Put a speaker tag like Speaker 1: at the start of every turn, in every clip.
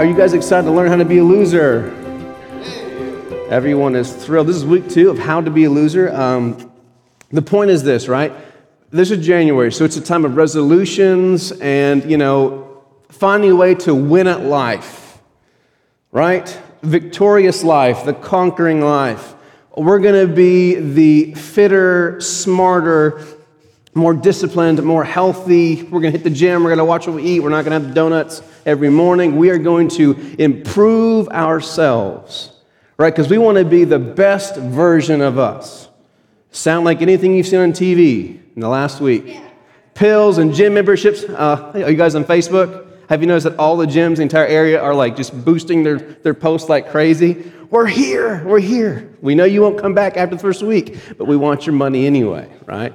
Speaker 1: Are you guys excited to learn how to be a loser? Everyone is thrilled. This is week two of How to Be a Loser. Um, the point is this, right? This is January, so it's a time of resolutions and, you know, finding a way to win at life, right? Victorious life, the conquering life. We're going to be the fitter, smarter, more disciplined, more healthy. We're going to hit the gym. We're going to watch what we eat. We're not going to have donuts every morning. We are going to improve ourselves, right? Because we want to be the best version of us. Sound like anything you've seen on TV in the last week? Yeah. Pills and gym memberships. Uh, are you guys on Facebook? Have you noticed that all the gyms, the entire area, are like just boosting their, their posts like crazy? We're here. We're here. We know you won't come back after the first week, but we want your money anyway, right?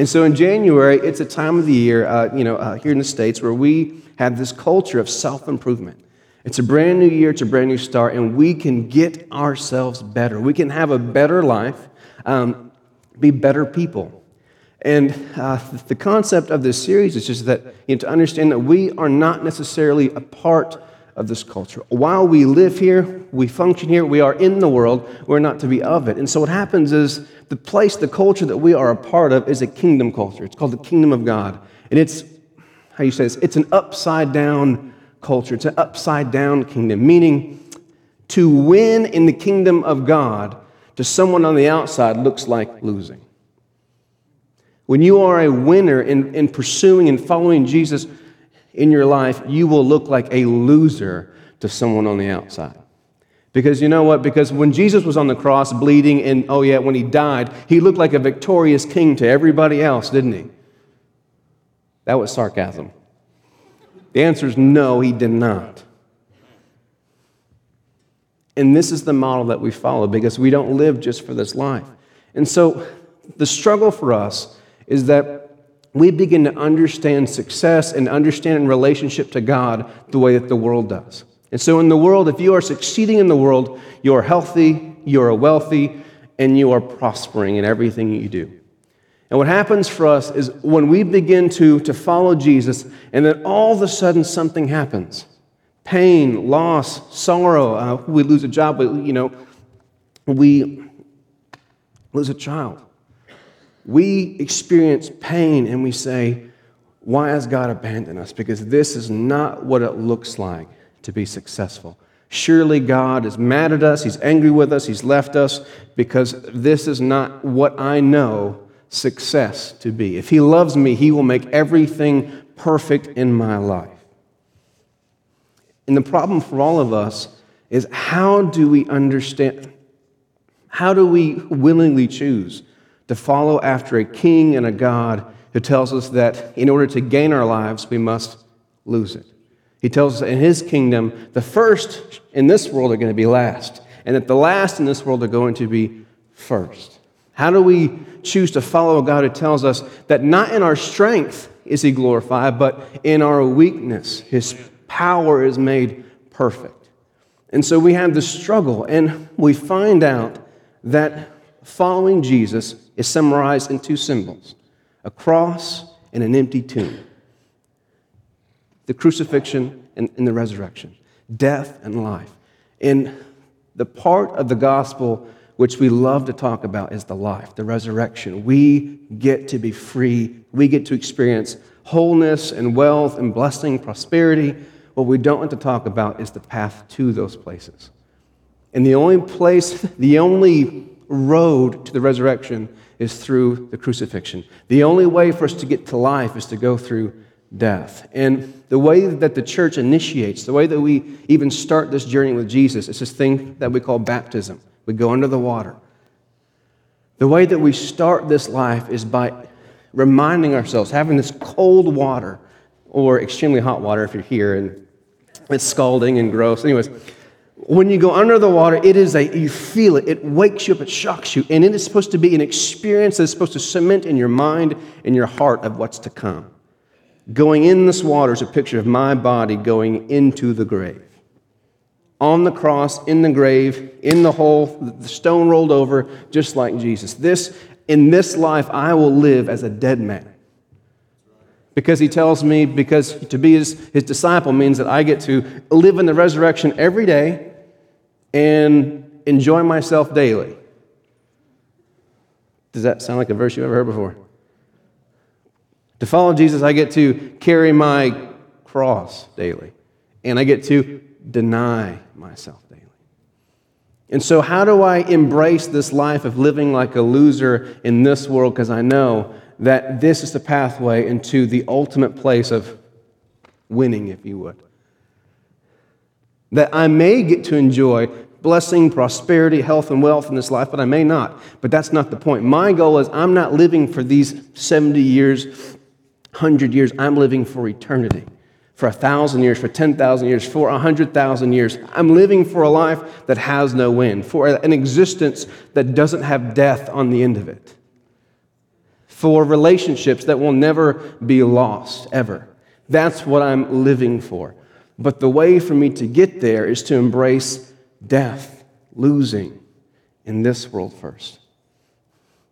Speaker 1: And so in January, it's a time of the year, uh, you know, uh, here in the States where we have this culture of self improvement. It's a brand new year, it's a brand new start, and we can get ourselves better. We can have a better life, um, be better people. And uh, the concept of this series is just that you know, to understand that we are not necessarily a part of this culture. While we live here, we function here, we are in the world, we're not to be of it. And so what happens is the place, the culture that we are a part of is a kingdom culture. It's called the kingdom of God. And it's, how you say this, it's an upside down culture. It's an upside down kingdom, meaning to win in the kingdom of God to someone on the outside looks like losing. When you are a winner in, in pursuing and following Jesus in your life, you will look like a loser to someone on the outside. Because you know what? Because when Jesus was on the cross bleeding, and oh, yeah, when he died, he looked like a victorious king to everybody else, didn't he? That was sarcasm. The answer is no, he did not. And this is the model that we follow because we don't live just for this life. And so the struggle for us is that we begin to understand success and understand in relationship to God the way that the world does. And so, in the world, if you are succeeding in the world, you are healthy, you are wealthy, and you are prospering in everything you do. And what happens for us is when we begin to, to follow Jesus, and then all of a sudden something happens pain, loss, sorrow, uh, we lose a job, we, you know, we lose a child. We experience pain and we say, Why has God abandoned us? Because this is not what it looks like to be successful. Surely God is mad at us, He's angry with us, He's left us because this is not what I know success to be. If He loves me, He will make everything perfect in my life. And the problem for all of us is how do we understand? How do we willingly choose to follow after a king and a God who tells us that in order to gain our lives, we must lose it? He tells us in his kingdom, the first in this world are going to be last, and that the last in this world are going to be first. How do we choose to follow a God who tells us that not in our strength is he glorified, but in our weakness, his power is made perfect? And so we have this struggle, and we find out that following Jesus is summarized in two symbols a cross and an empty tomb the crucifixion and, and the resurrection, death and life. And the part of the gospel which we love to talk about is the life, the resurrection. We get to be free. We get to experience wholeness and wealth and blessing, prosperity. What we don't want to talk about is the path to those places. And the only place, the only road to the resurrection is through the crucifixion. The only way for us to get to life is to go through death. And the way that the church initiates, the way that we even start this journey with Jesus, is this thing that we call baptism. We go under the water. The way that we start this life is by reminding ourselves, having this cold water or extremely hot water if you're here and it's scalding and gross. Anyways, when you go under the water, it is a, you feel it, it wakes you up, it shocks you, and it is supposed to be an experience that's supposed to cement in your mind and your heart of what's to come. Going in this water is a picture of my body going into the grave. On the cross, in the grave, in the hole, the stone rolled over, just like Jesus. This, in this life, I will live as a dead man. because he tells me because to be his, his disciple means that I get to live in the resurrection every day and enjoy myself daily. Does that sound like a verse you ever heard before? To follow Jesus, I get to carry my cross daily, and I get to deny myself daily. And so, how do I embrace this life of living like a loser in this world? Because I know that this is the pathway into the ultimate place of winning, if you would. That I may get to enjoy blessing, prosperity, health, and wealth in this life, but I may not. But that's not the point. My goal is I'm not living for these 70 years, 100 years. I'm living for eternity. For a thousand years, for 10,000 years, for a 100,000 years. I'm living for a life that has no end, for an existence that doesn't have death on the end of it for relationships that will never be lost, ever. That's what I'm living for. But the way for me to get there is to embrace death, losing in this world first.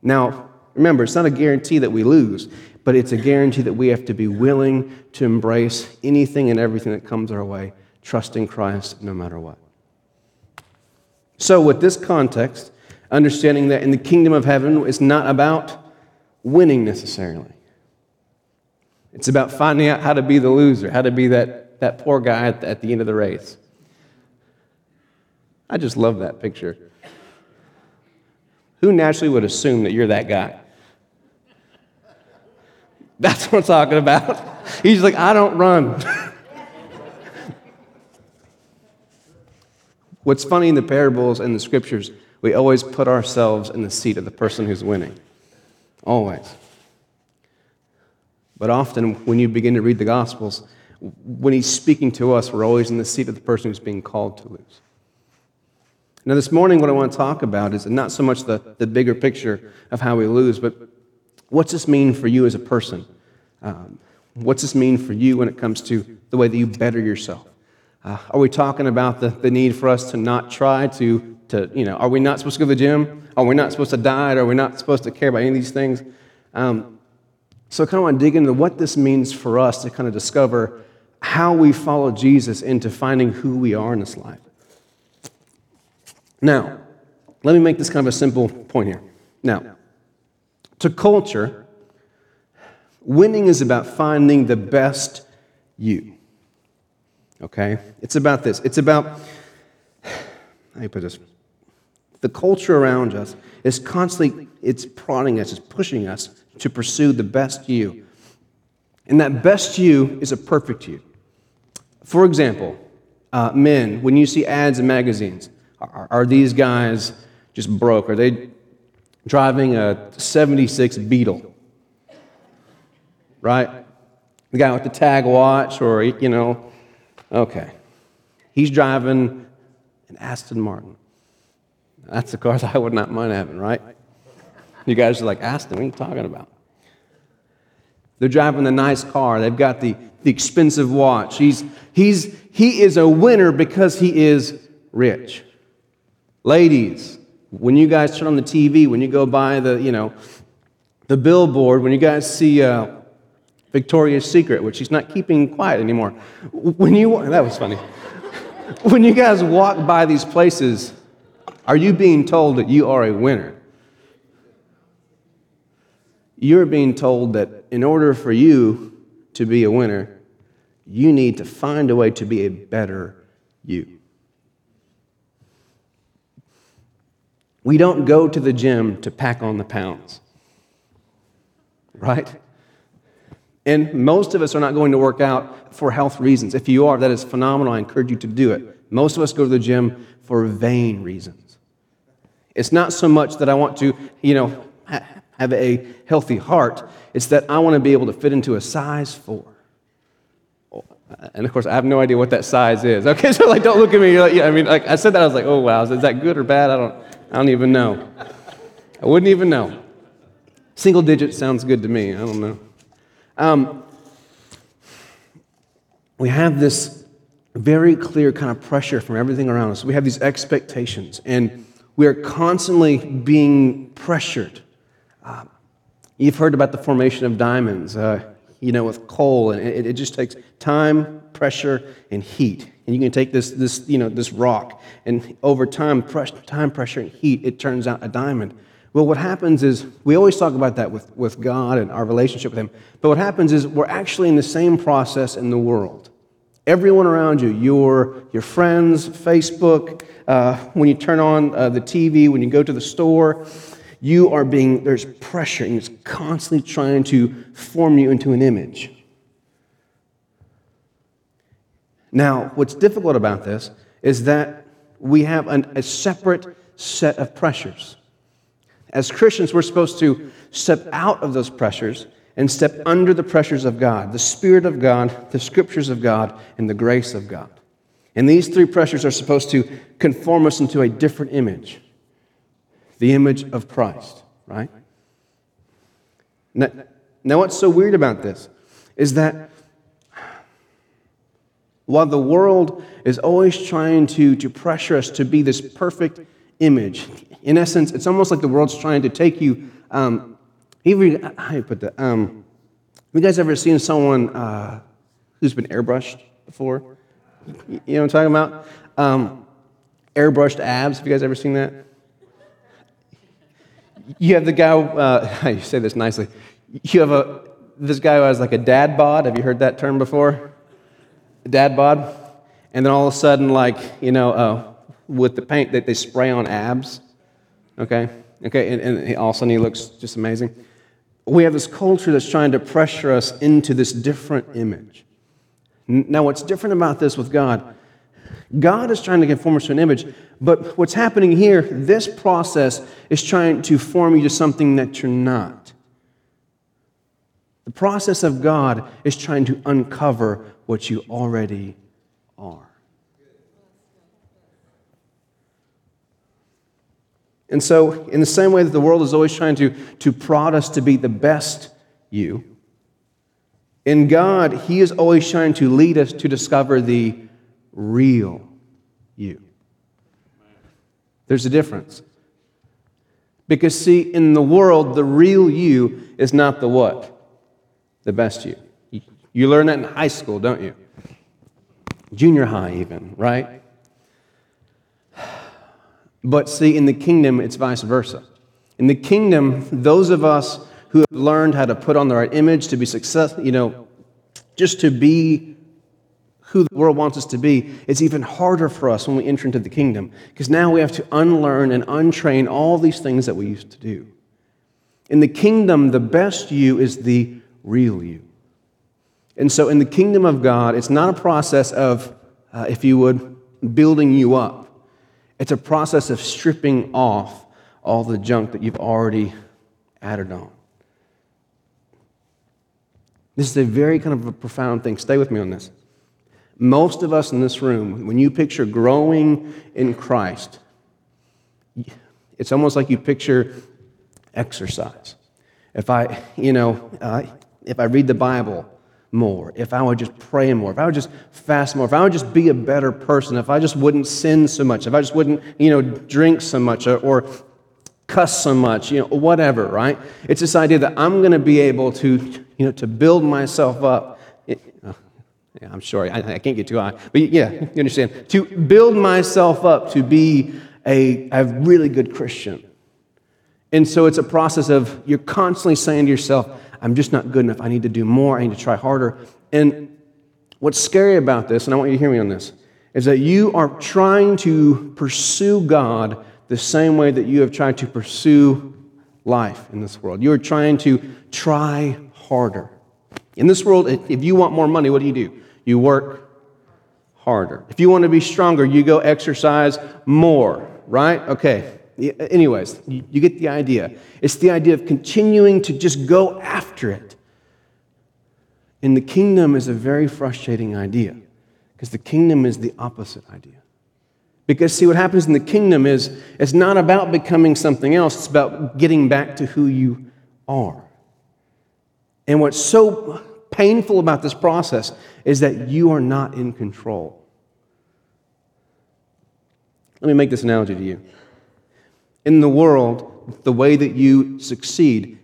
Speaker 1: Now, remember, it's not a guarantee that we lose, but it's a guarantee that we have to be willing to embrace anything and everything that comes our way, trusting Christ no matter what. So, with this context, understanding that in the kingdom of heaven, it's not about winning necessarily. It's about finding out how to be the loser, how to be that, poor guy at the, at the end of the race. I just love that picture. Who naturally would assume that you're that guy? That's what I'm talking about. He's like, I don't run. What's funny in the parables and the scriptures, we always put ourselves in the seat of the person who's winning. Always. But often, when you begin to read the Gospels, when he's speaking to us, we're always in the seat of the person who's being called to lose. Now, this morning, what I want to talk about is not so much the, the bigger picture of how we lose, but what's this mean for you as a person? Um, what's this mean for you when it comes to the way that you better yourself? Uh, are we talking about the, the need for us to not try to to, you know, are we not supposed to go to the gym? Are we not supposed to diet? Are we not supposed to care about any of these things? Um, so I kind of want to dig into what this means for us to kind of discover how we follow Jesus into finding who we are in this life. Now, let me make this kind of a simple point here. Now, to culture, winning is about finding the best you. Okay? It's about this. It's about, do you put this? The culture around us is constantly it's prodding us, it's pushing us to pursue the best you. And that best you is a perfect you. For example, uh, men, when you see ads in magazines, are, are these guys just broke? Are they driving a 76 Beetle? Right? The guy with the tag watch, or, you know, okay. He's driving an Aston Martin. That's the cars I would not mind having, right? You guys are like, Aston, what are you talking about? They're driving the nice car. They've got the, the expensive watch. He's, he's, he is a winner because he is rich. Ladies, when you guys turn on the TV, when you go by the, you know, the billboard, when you guys see uh, Victoria's Secret, which she's not keeping quiet anymore, when you, that was funny. when you guys walk by these places, are you being told that you are a winner? You're being told that in order for you to be a winner, you need to find a way to be a better you. We don't go to the gym to pack on the pounds, right? And most of us are not going to work out for health reasons. If you are, that is phenomenal. I encourage you to do it. Most of us go to the gym for vain reasons. It's not so much that I want to, you know, have a healthy heart. It's that I want to be able to fit into a size four. And of course, I have no idea what that size is. Okay, so like, don't look at me. You're like, yeah, I mean, like I said that, I was like, oh wow, is that good or bad? I don't, I don't even know. I wouldn't even know. Single digit sounds good to me. I don't know. Um, we have this very clear kind of pressure from everything around us. We have these expectations, and we are constantly being pressured. Uh, you've heard about the formation of diamonds. Uh, you know, with coal, and it, it just takes time, pressure, and heat. And you can take this, this, you know, this rock, and over time, press, time, pressure, and heat, it turns out a diamond. Well, what happens is, we always talk about that with, with God and our relationship with Him. But what happens is, we're actually in the same process in the world. Everyone around you, your, your friends, Facebook, uh, when you turn on uh, the TV, when you go to the store, you are being, there's pressure, and it's constantly trying to form you into an image. Now, what's difficult about this is that we have an, a separate set of pressures. As Christians, we're supposed to step out of those pressures and step under the pressures of God the Spirit of God, the Scriptures of God, and the grace of God. And these three pressures are supposed to conform us into a different image the image of Christ, right? Now, now, what's so weird about this is that while the world is always trying to, to pressure us to be this perfect image, in essence, it's almost like the world's trying to take you. Um, put that? Um, you guys ever seen someone uh, who's been airbrushed before? You know what I'm talking about? Um, airbrushed abs. Have you guys ever seen that? You have the guy, uh, you say this nicely. You have a, this guy who has like a dad bod. Have you heard that term before? Dad bod. And then all of a sudden, like, you know, uh, with the paint that they spray on abs. Okay? Okay, and, and all of a sudden he looks just amazing. We have this culture that's trying to pressure us into this different image. Now, what's different about this with God? God is trying to conform us to an image, but what's happening here, this process is trying to form you to something that you're not. The process of God is trying to uncover what you already are. And so, in the same way that the world is always trying to, to prod us to be the best you, in God, He is always trying to lead us to discover the real you. There's a difference. Because, see, in the world, the real you is not the what? The best you. You learn that in high school, don't you? Junior high, even, right? But see, in the kingdom, it's vice versa. In the kingdom, those of us who have learned how to put on the right image to be successful, you know, just to be who the world wants us to be, it's even harder for us when we enter into the kingdom because now we have to unlearn and untrain all these things that we used to do. In the kingdom, the best you is the real you. And so in the kingdom of God, it's not a process of, uh, if you would, building you up. It's a process of stripping off all the junk that you've already added on. This is a very kind of a profound thing. Stay with me on this. Most of us in this room, when you picture growing in Christ, it's almost like you picture exercise. If I, you know, uh, if I read the Bible more, if I would just pray more, if I would just fast more, if I would just be a better person, if I just wouldn't sin so much, if I just wouldn't, you know, drink so much or, or cuss so much, you know, whatever, right? It's this idea that I'm going to be able to, you know, to build myself up. Yeah, I'm sorry, I, I, can't get too high, but yeah, you understand. To build myself up to be a, a really good Christian. And so it's a process of you're constantly saying to yourself, I'm just not good enough. I need to do more. I need to try harder. And what's scary about this, and I want you to hear me on this, is that you are trying to pursue God the same way that you have tried to pursue life in this world. You are trying to try harder. In this world, if you want more money, what do you do? You work harder. If you want to be stronger, you go exercise more, right? Okay. Anyways, you get the idea. It's the idea of continuing to just go after it. In the kingdom is a very frustrating idea because the kingdom is the opposite idea. Because, see, what happens in the kingdom is it's not about becoming something else, it's about getting back to who you are. And what's so painful about this process is that you are not in control. Let me make this analogy to you. In the world, the way that you succeed,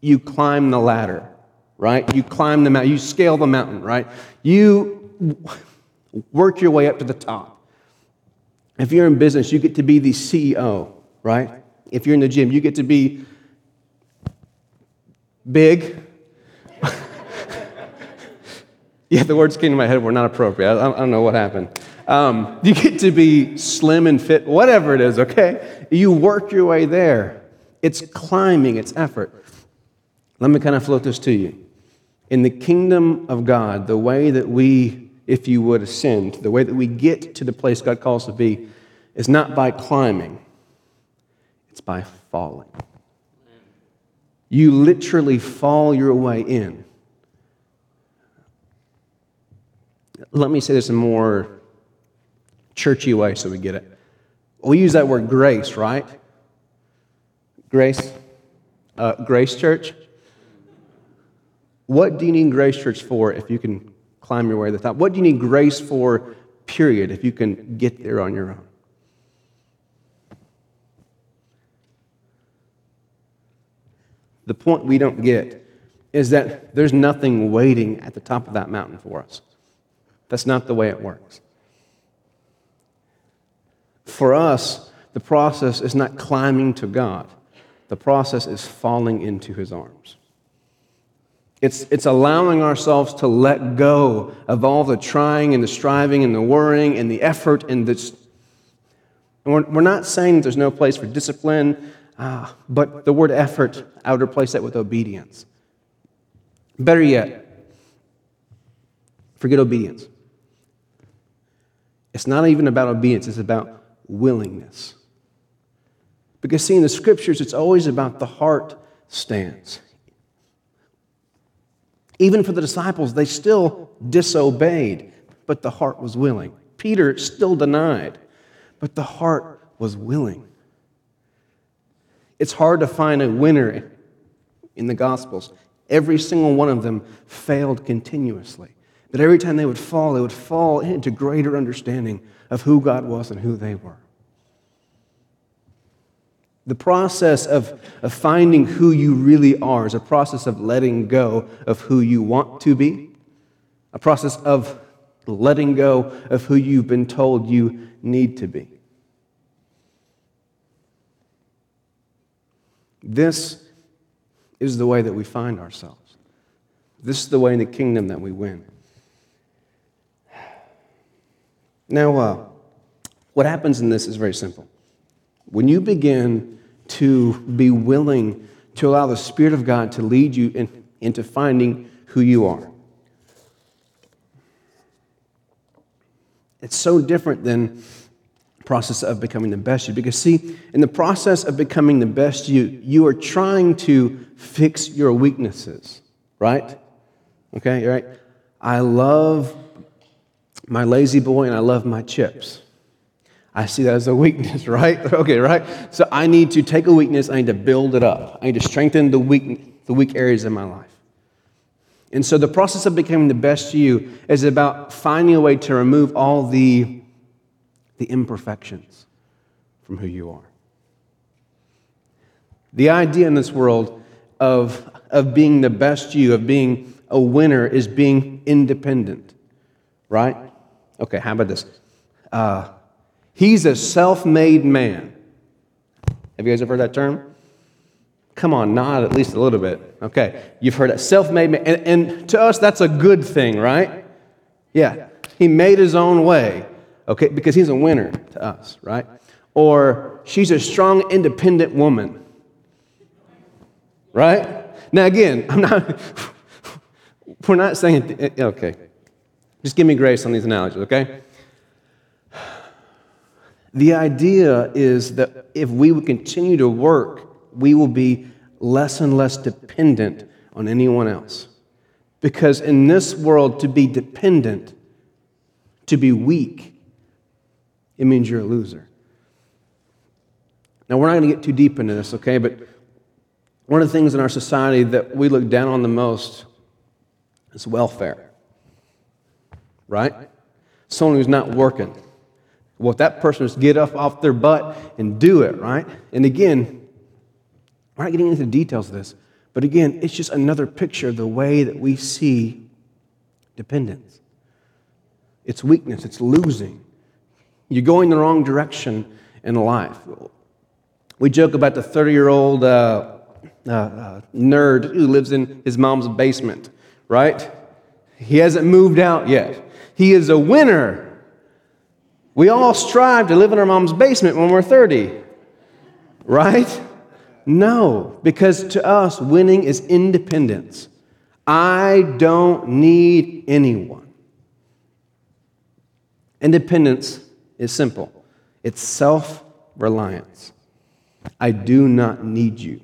Speaker 1: you climb the ladder, right? You climb the mountain, you scale the mountain, right? You work your way up to the top. If you're in business, you get to be the CEO, right? If you're in the gym, you get to be big. Yeah, the words came to my head were not appropriate. I, I don't know what happened. Um, you get to be slim and fit, whatever it is, okay? You work your way there. It's climbing, it's effort. Let me kind of float this to you. In the kingdom of God, the way that we, if you would, ascend, the way that we get to the place God calls to be, is not by climbing, it's by falling. You literally fall your way in. Let me say this in a more churchy way so we get it. We use that word grace, right? Grace? Uh, grace Church? What do you need Grace Church for if you can climb your way to the top? What do you need grace for, period, if you can get there on your own? The point we don't get is that there's nothing waiting at the top of that mountain for us. That's not the way it works. For us, the process is not climbing to God, the process is falling into His arms. It's, it's allowing ourselves to let go of all the trying and the striving and the worrying and the effort and. And we're, we're not saying there's no place for discipline, uh, but the word effort, I would replace that with obedience. Better yet, forget obedience. It's not even about obedience, it's about willingness. Because, see, in the scriptures, it's always about the heart stance. Even for the disciples, they still disobeyed, but the heart was willing. Peter still denied, but the heart was willing. It's hard to find a winner in the Gospels. Every single one of them failed continuously. But every time they would fall, they would fall into greater understanding of who God was and who they were. The process of, of finding who you really are is a process of letting go of who you want to be, a process of letting go of who you've been told you need to be. This is the way that we find ourselves. This is the way in the kingdom that we win. Now, uh, what happens in this is very simple. When you begin to be willing to allow the Spirit of God to lead you in, into finding who you are, it's so different than process of becoming the best you. Because see in the process of becoming the best you you are trying to fix your weaknesses right? Okay right? I love my La-Z-Boy and i love my chips I see that as a weakness, right? Okay, right? So I need to take a weakness, I need to build it up. I need to strengthen the weak, the weak areas in my life. And so the process of becoming the best you is about finding a way to remove all the, the imperfections from who you are. The idea in this world of, of being the best you, of being a winner, is being independent, right? Okay, how about this? Uh, He's a self made man. Have you guys ever heard that term? Come on, nod at least a little bit. Okay, you've heard that. Self made man. And, and to us, that's a good thing, right? Yeah, he made his own way, okay, because he's a winner to us, right? Or she's a strong, independent woman, right? Now, again, I'm not, we're not saying, okay, just give me grace on these analogies, okay? The idea is that if we would continue to work, we will be less and less dependent on anyone else. Because in this world, to be dependent, to be weak, it means you're a loser. Now, we're not going to get too deep into this, okay? But one of the things in our society that we look down on the most is welfare, right? Someone who's not working what that person is get up off their butt and do it, right? And again, we're not getting into the details of this, But again, it's just another picture of the way that we see dependence. It's weakness, it's losing. You're going the wrong direction in life. We joke about the 30 year old uh, uh, uh, nerd who lives in his mom's basement, right? He hasn't moved out yet. He is a winner. We all strive to live in our mom's basement when we're 30, right? No, because to us, winning is independence. I don't need anyone. Independence is simple it's self reliance. I do not need you.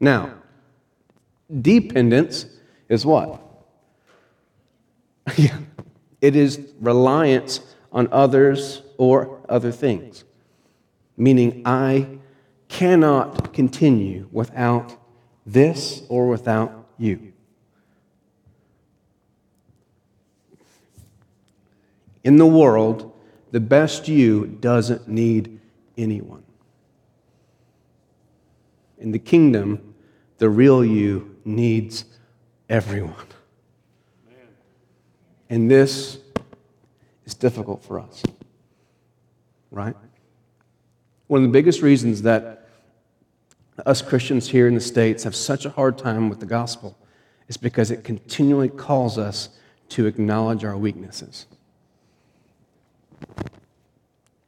Speaker 1: Now, dependence is what? it is reliance on others or other things, meaning I cannot continue without this or without you. In the world, the best you doesn't need anyone. In the kingdom, the real you needs everyone. And this is difficult for us, right? One of the biggest reasons that us Christians here in the States have such a hard time with the gospel is because it continually calls us to acknowledge our weaknesses.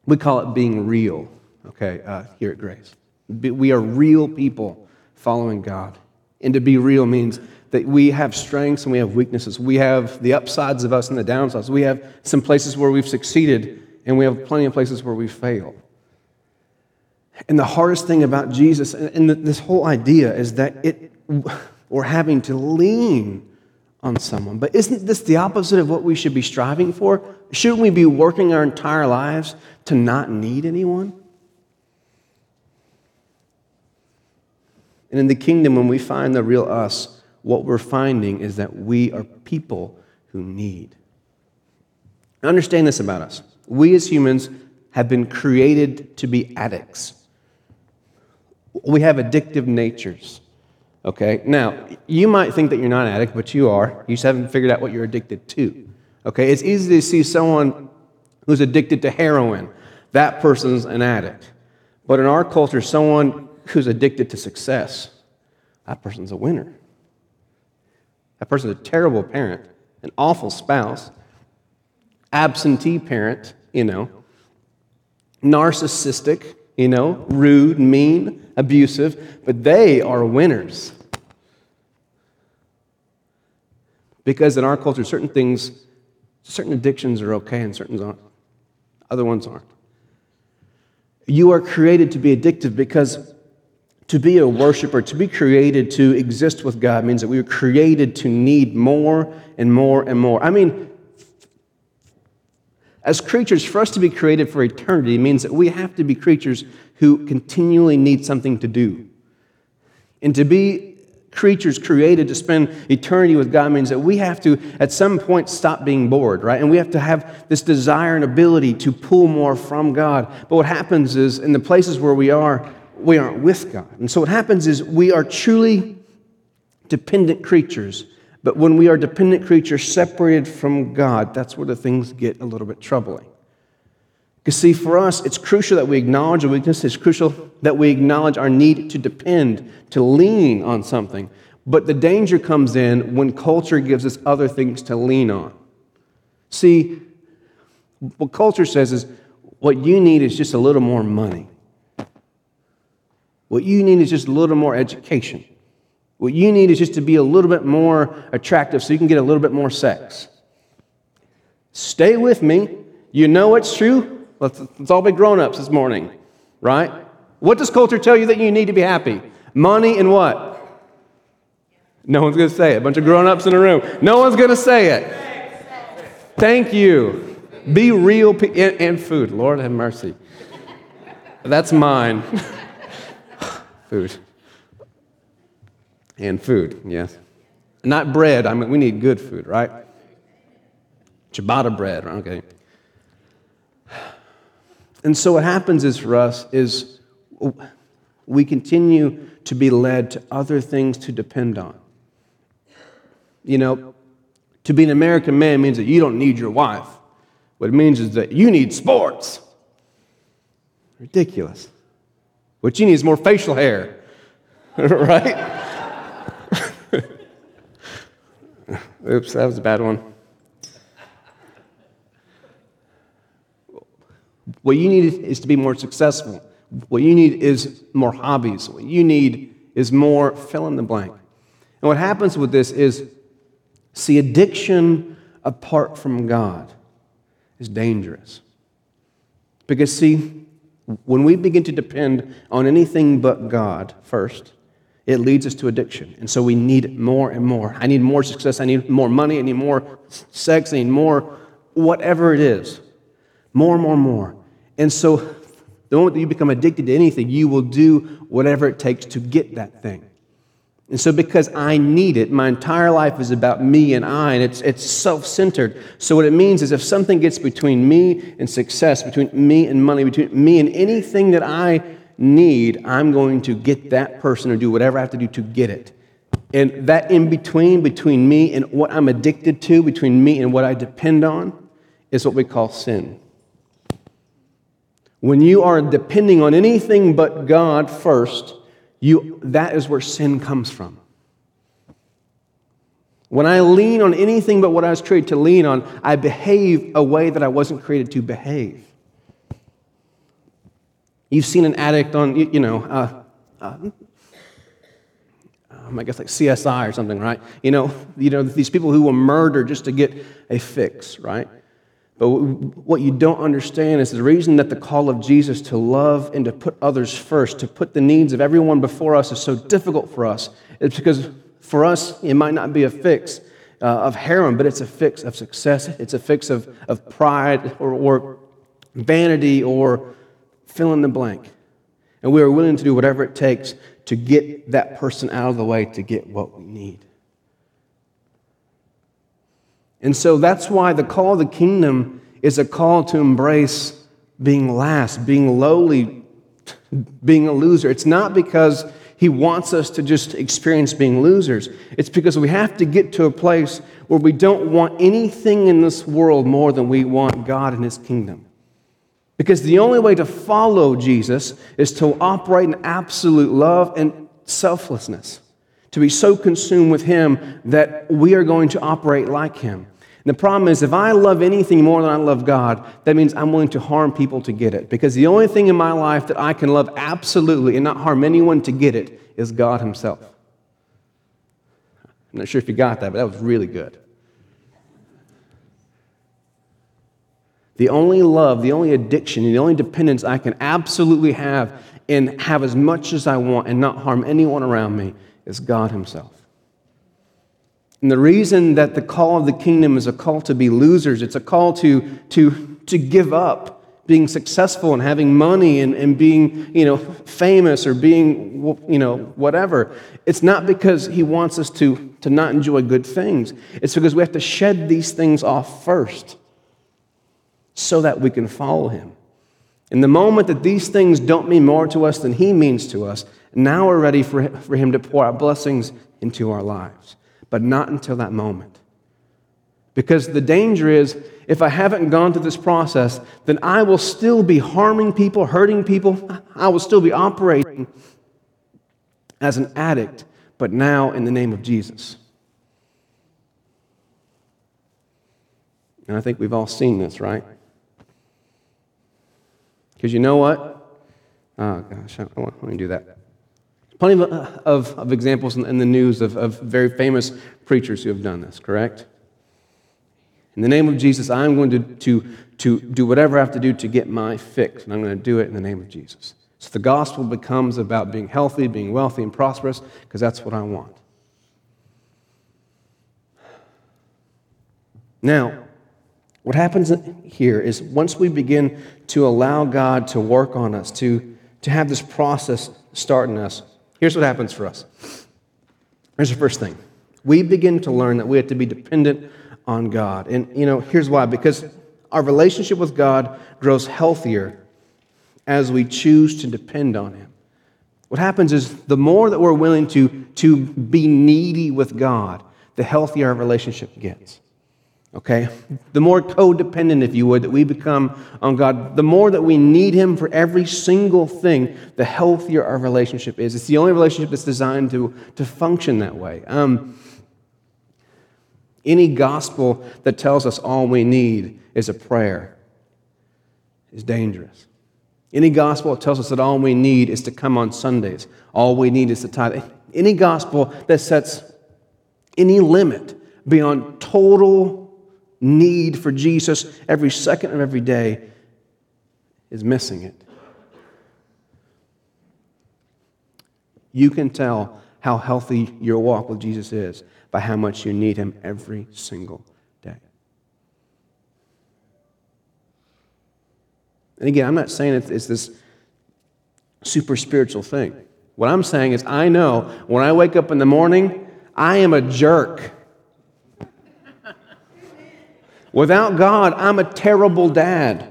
Speaker 1: We call it being real, okay, uh, here at Grace. We are real people following God. And to be real means that we have strengths and we have weaknesses. We have the upsides of us and the downsides. We have some places where we've succeeded, and we have plenty of places where we fail. And the hardest thing about Jesus and this whole idea is that it, we're having to lean on someone. But isn't this the opposite of what we should be striving for? Shouldn't we be working our entire lives to not need anyone? And in the kingdom, when we find the real us, what we're finding is that we are people who need. Understand this about us. We as humans have been created to be addicts. We have addictive natures. Okay? Now, you might think that you're not an addict, but you are. You just haven't figured out what you're addicted to. Okay? It's easy to see someone who's addicted to heroin. That person's an addict. But in our culture, someone who's addicted to success, that person's a winner. That person's a terrible parent, an awful spouse, absentee parent, you know, narcissistic, you know, rude, mean, abusive, but they are winners. Because in our culture, certain things, certain addictions are okay and certain aren't. Other ones aren't. You are created to be addictive because to be a worshiper, to be created to exist with God means that we were created to need more and more and more. I mean, as creatures, for us to be created for eternity means that we have to be creatures who continually need something to do. And to be creatures created to spend eternity with God means that we have to, at some point, stop being bored, right? And we have to have this desire and ability to pull more from God. But what happens is, in the places where we are, we aren't with God. And so what happens is we are truly dependent creatures. But when we are dependent creatures separated from God, that's where the things get a little bit troubling. Because, see, for us, it's crucial that we acknowledge our weakness. It's crucial that we acknowledge our need to depend, to lean on something. But the danger comes in when culture gives us other things to lean on. See, what culture says is what you need is just a little more money. What you need is just a little more education. What you need is just to be a little bit more attractive so you can get a little bit more sex. Stay with me. You know it's true. Let's, let's all be grown ups this morning, right? What does culture tell you that you need to be happy? Money and what? No one's going to say it. A bunch of grown ups in a room. No one's going to say it. Thank you. Be real pe- and food. Lord have mercy. That's mine. Food. And food, yes. Not bread. I mean, we need good food, right? Ciabatta bread, okay. And so what happens is for us is we continue to be led to other things to depend on. You know, to be an American man means that you don't need your wife. What it means is that you need sports. Ridiculous. What you need is more facial hair, right? Oops, that was a bad one. What you need is to be more successful. What you need is more hobbies. What you need is more fill in the blank. And what happens with this is see, addiction apart from God is dangerous. Because, see, when we begin to depend on anything but God first, it leads us to addiction. And so we need more and more. I need more success. I need more money. I need more sex. I need more whatever it is. More, more, more. And so the moment that you become addicted to anything, you will do whatever it takes to get that thing. And so, because I need it, my entire life is about me and I, and it's, it's self centered. So, what it means is if something gets between me and success, between me and money, between me and anything that I need, I'm going to get that person or do whatever I have to do to get it. And that in between, between me and what I'm addicted to, between me and what I depend on, is what we call sin. When you are depending on anything but God first, you, that is where sin comes from. When I lean on anything but what I was created to lean on, I behave a way that I wasn't created to behave. You've seen an addict on, you know, uh, uh, um, I guess like CSI or something, right? You know, you know, these people who will murder just to get a fix, right? But what you don't understand is the reason that the call of Jesus to love and to put others first, to put the needs of everyone before us, is so difficult for us. It's because for us, it might not be a fix uh, of heroin, but it's a fix of success. It's a fix of, of pride or, or vanity or fill in the blank. And we are willing to do whatever it takes to get that person out of the way to get what we need. And so that's why the call of the kingdom is a call to embrace being last, being lowly, being a loser. It's not because he wants us to just experience being losers. It's because we have to get to a place where we don't want anything in this world more than we want God and his kingdom. Because the only way to follow Jesus is to operate in absolute love and selflessness, to be so consumed with Him that we are going to operate like Him. The problem is, if I love anything more than I love God, that means I'm willing to harm people to get it. Because the only thing in my life that I can love absolutely and not harm anyone to get it is God Himself. I'm not sure if you got that, but that was really good. The only love, the only addiction, the only dependence I can absolutely have and have as much as I want and not harm anyone around me is God Himself. And the reason that the call of the kingdom is a call to be losers, it's a call to, to, to give up being successful and having money and, and being you know, famous or being you know, whatever. It's not because he wants us to, to not enjoy good things. It's because we have to shed these things off first so that we can follow him. In the moment that these things don't mean more to us than he means to us, now we're ready for, for him to pour out blessings into our lives. But not until that moment. Because the danger is, if I haven't gone through this process, then I will still be harming people, hurting people. I will still be operating as an addict, but now in the name of Jesus. And I think we've all seen this, right? Because you know what? Oh, gosh, I want to do that. Plenty of, of, of examples in, in, the news of, of very famous preachers who have done this, correct? In the name of Jesus, I'm going to, to, to do whatever I have to do to get my fix, and I'm going to do it in the name of Jesus. So the gospel becomes about being healthy, being wealthy, and prosperous, because that's what I want. Now, what happens here is once we begin to allow God to work on us, to, to have this process start in us, here's what happens for us. Here's the first thing. We begin to learn that we have to be dependent on God. And, you know, here's why because our relationship with God grows healthier as we choose to depend on Him. What happens is the more that we're willing to, to be needy with God, the healthier our relationship gets. Okay? The more codependent, if you would, that we become on God, the more that we need Him for every single thing, the healthier our relationship is. It's the only relationship that's designed to, to function that way. Um, any gospel that tells us all we need is a prayer is dangerous. Any gospel that tells us that all we need is to come on Sundays, all we need is to tithe. Any gospel that sets any limit beyond total need for Jesus every second of every day is missing it. You can tell how healthy your walk with Jesus is by how much you need Him every single day. And again, I'm not saying it's this super spiritual thing. What I'm saying is, I know when I wake up in the morning, I am a jerk. Without God, I'm a terrible dad.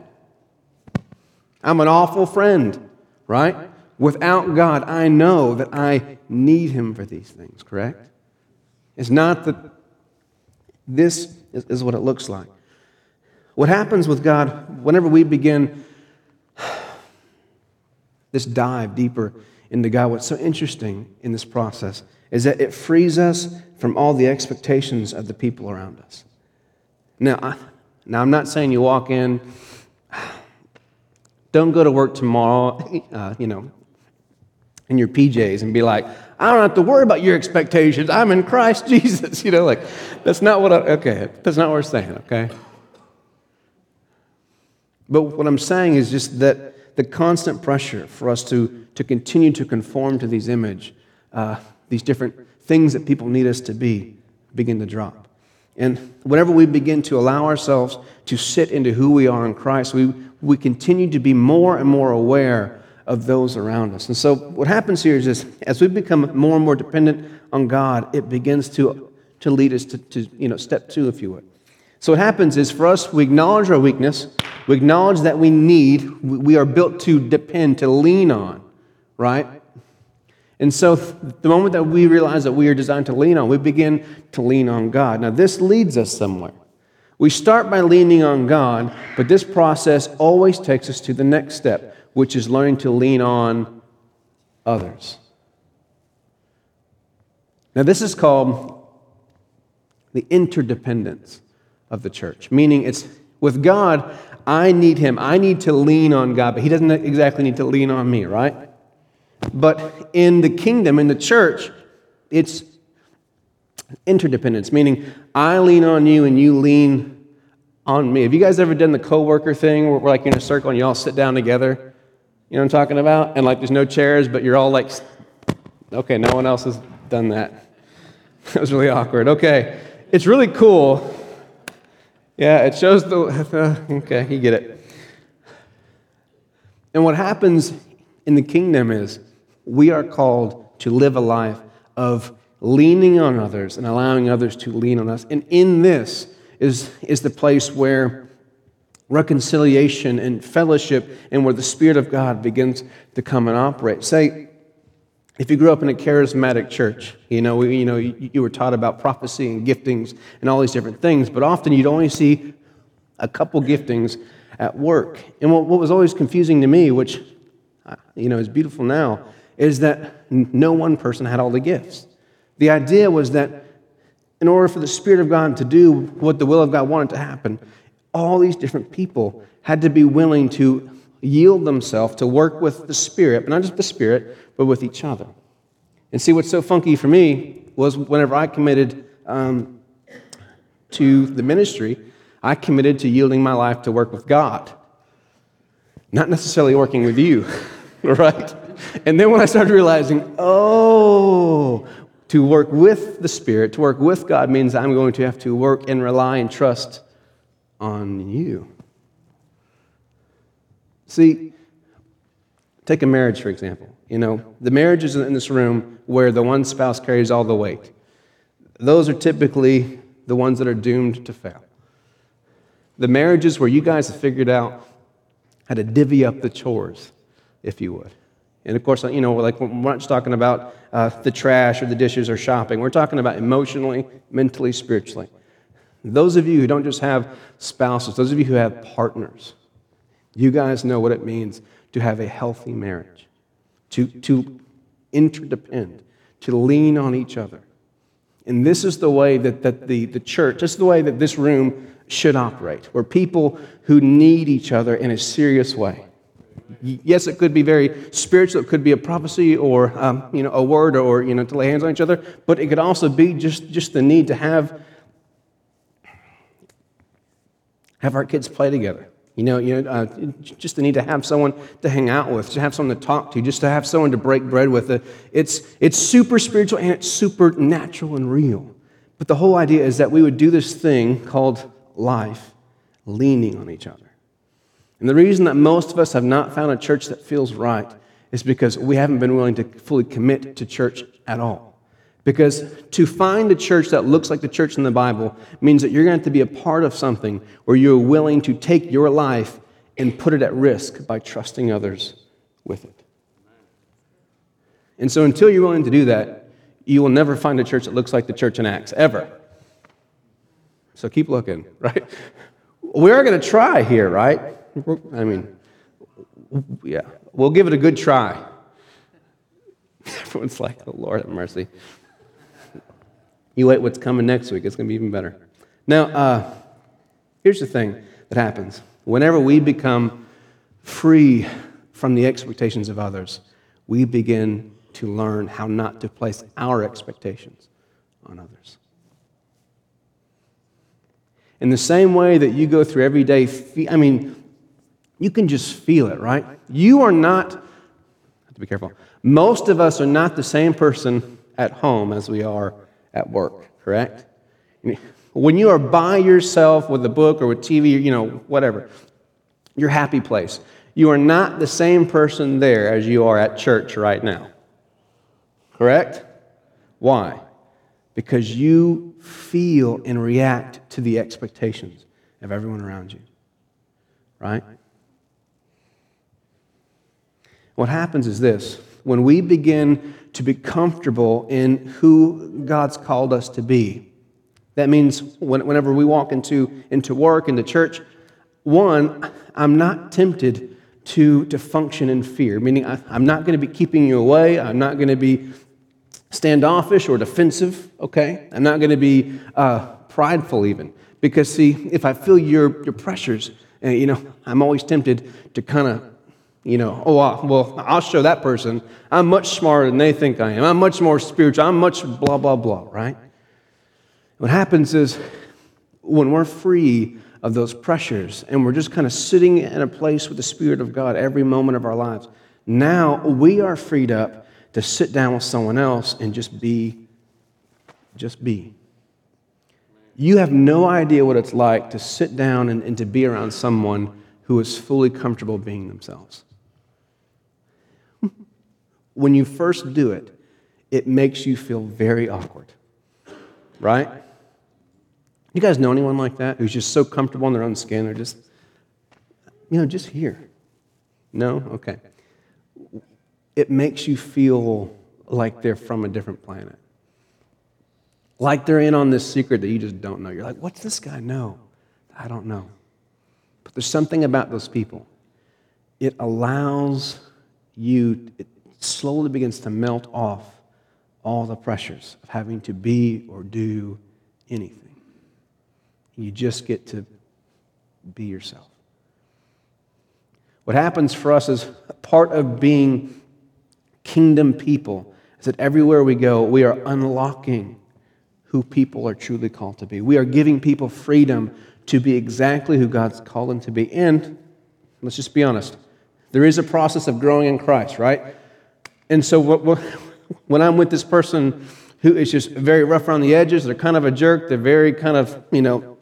Speaker 1: I'm an awful friend, right? Without God, I know that I need Him for these things, correct? It's not that this is, what it looks like. What happens with God whenever we begin this dive deeper into God, what's so interesting in this process is that it frees us from all the expectations of the people around us. Now, I, now I'm not saying you walk in, don't go to work tomorrow, uh, you know, in your PJs and be like, I don't have to worry about your expectations. I'm in Christ Jesus. You know, like, that's not what I, okay, that's not what we're saying, okay? But what I'm saying is just that the constant pressure for us to, to continue to conform to these image, uh, these different things that people need us to be, begin to drop. And whenever we begin to allow ourselves to sit into who we are in Christ, we, we continue to be more and more aware of those around us. And so what happens here is this as we become more and more dependent on God, it begins to, to lead us to, to you know, step two, if you would. So what happens is for us, we acknowledge our weakness, we acknowledge that we need, we are built to depend, to lean on, right? And so the moment that we realize that we are designed to lean on, we begin to lean on God. Now, this leads us somewhere. We start by leaning on God, but this process always takes us to the next step, which is learning to lean on others. Now, this is called the interdependence of the church, meaning it's with God, I need Him. I need to lean on God, but He doesn't exactly need to lean on me, right? But in the kingdom, in the church, it's interdependence, meaning I lean on you and you lean on me. Have you guys ever done the coworker thing where we're like in a circle and you all sit down together? You know what I'm talking about? And like there's no chairs, but you're all like, okay, no one else has done that. That was really awkward. Okay, it's really cool. Yeah, it shows the, okay, you get it. And what happens in the kingdom is we are called to live a life of leaning on others and allowing others to lean on us. And in this is, is the place where reconciliation and fellowship and where the Spirit of God begins to come and operate. Say, if you grew up in a charismatic church, you know, you, know, you, were taught about prophecy and giftings and all these different things, but often you'd only see a couple giftings at work. And what, what was always confusing to me, which uh, you know is beautiful now, is that no one person had all the gifts. The idea was that in order for the Spirit of God to do what the will of God wanted to happen, all these different people had to be willing to yield themselves to work with the Spirit, but not just the Spirit, but with each other. And see, what's so funky for me was whenever I committed um, to the ministry, I committed to yielding my life to work with God, not necessarily working with you, right? And then when I started realizing, oh, to work with the Spirit, to work with God means I'm going to have to work and rely and trust on you. See, take a marriage, for example. You know, the marriages in this room where the one spouse carries all the weight, those are typically the ones that are doomed to fail. The marriages where you guys have figured out how to divvy up the chores, if you would. And of course, you know, like we're not just talking about uh, the trash or the dishes or shopping. We're talking about emotionally, mentally, spiritually. Those of you who don't just have spouses, those of you who have partners, you guys know what it means to have a healthy marriage, to, to interdepend, to lean on each other. And this is the way that, that the, the church, this is the way that this room should operate, where people who need each other in a serious way. Yes, it could be very spiritual. It could be a prophecy or um, you know, a word or you know, to lay hands on each other. But it could also be just, just the need to have, have our kids play together. You know, you know uh, just the need to have someone to hang out with, to have someone to talk to, just to have someone to break bread with. It's, it's super spiritual and it's super natural and real. But the whole idea is that we would do this thing called life leaning on each other. And the reason that most of us have not found a church that feels right is because we haven't been willing to fully commit to church at all. Because to find a church that looks like the church in the Bible means that you're going to have to be a part of something where you're willing to take your life and put it at risk by trusting others with it. And so until you're willing to do that, you will never find a church that looks like the church in Acts, ever. So keep looking, right? We are going to try here, right? I mean, yeah, we'll give it a good try. Everyone's like, oh, Lord have mercy. You wait what's coming next week, it's going to be even better. Now, uh, here's the thing that happens whenever we become free from the expectations of others, we begin to learn how not to place our expectations on others. In the same way that you go through every day, I mean, you can just feel it, right? You are not, have to be careful. Most of us are not the same person at home as we are at work, correct? When you are by yourself with a book or with TV, or you know, whatever, your happy place, you are not the same person there as you are at church right now. Correct? Why? Because you feel and react to the expectations of everyone around you. Right? What happens is this when we begin to be comfortable in who God's called us to be, that means whenever we walk into, into work, into church, one, I'm not tempted to, to function in fear, meaning I, I'm not going to be keeping you away. I'm not going to be standoffish or defensive, okay? I'm not going to be uh, prideful even. Because, see, if I feel your, your pressures, uh, you know, I'm always tempted to kind of you know, oh, well, I'll show that person I'm much smarter than they think I am. I'm much more spiritual. I'm much blah, blah, blah, right? What happens is when we're free of those pressures and we're just kind of sitting in a place with the Spirit of God every moment of our lives, now we are freed up to sit down with someone else and just be, just be. You have no idea what it's like to sit down and, and to be around someone who is fully comfortable being themselves when you first do it, it makes you feel very awkward, right? You guys know anyone like that who's just so comfortable in their own skin? They're just, you know, just here. No? Okay. It makes you feel like they're from a different planet. Like they're in on this secret that you just don't know. You're like, what's this guy know? I don't know. But there's something about those people. It allows you, slowly begins to melt off all the pressures of having to be or do anything. You just get to be yourself. What happens for us is part of being kingdom people is that everywhere we go, we are unlocking who people are truly called to be. We are giving people freedom to be exactly who God's called them to be. And let's just be honest, there is a process of growing in Christ, right? And so when I'm with this person who is just very rough around the edges, they're kind of a jerk, they're very kind of, you know,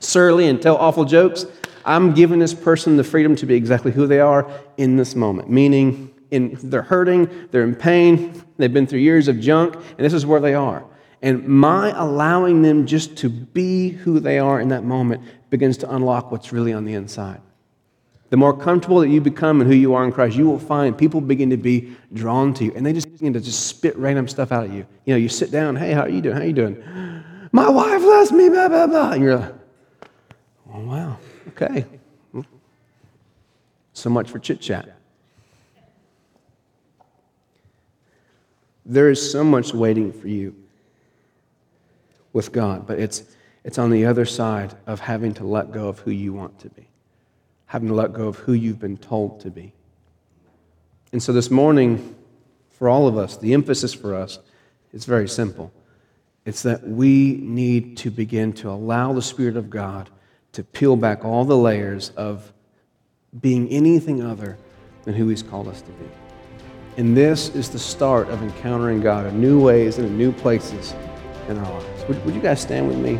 Speaker 1: surly and tell awful jokes, I'm giving this person the freedom to be exactly who they are in this moment. Meaning, in, they're hurting, they're in pain, they've been through years of junk, and this is where they are. And my allowing them just to be who they are in that moment begins to unlock what's really on the inside. The more comfortable that you become in who you are in Christ, you will find people begin to be drawn to you, and they just begin to just spit random stuff out at you. You know, you sit down, hey, how are you doing? How are you doing? My wife left me, blah blah blah. And you're like, oh wow, okay. So much for chit chat. There is so much waiting for you with God, but it's, it's on the other side of having to let go of who you want to be, having to let go of who you've been told to be. And so this morning, for all of us, the emphasis for us is very simple. It's that we need to begin to allow the Spirit of God to peel back all the layers of being anything other than who He's called us to be. And this is the start of encountering God in new ways and in new places in our lives. Would, would you guys stand with me?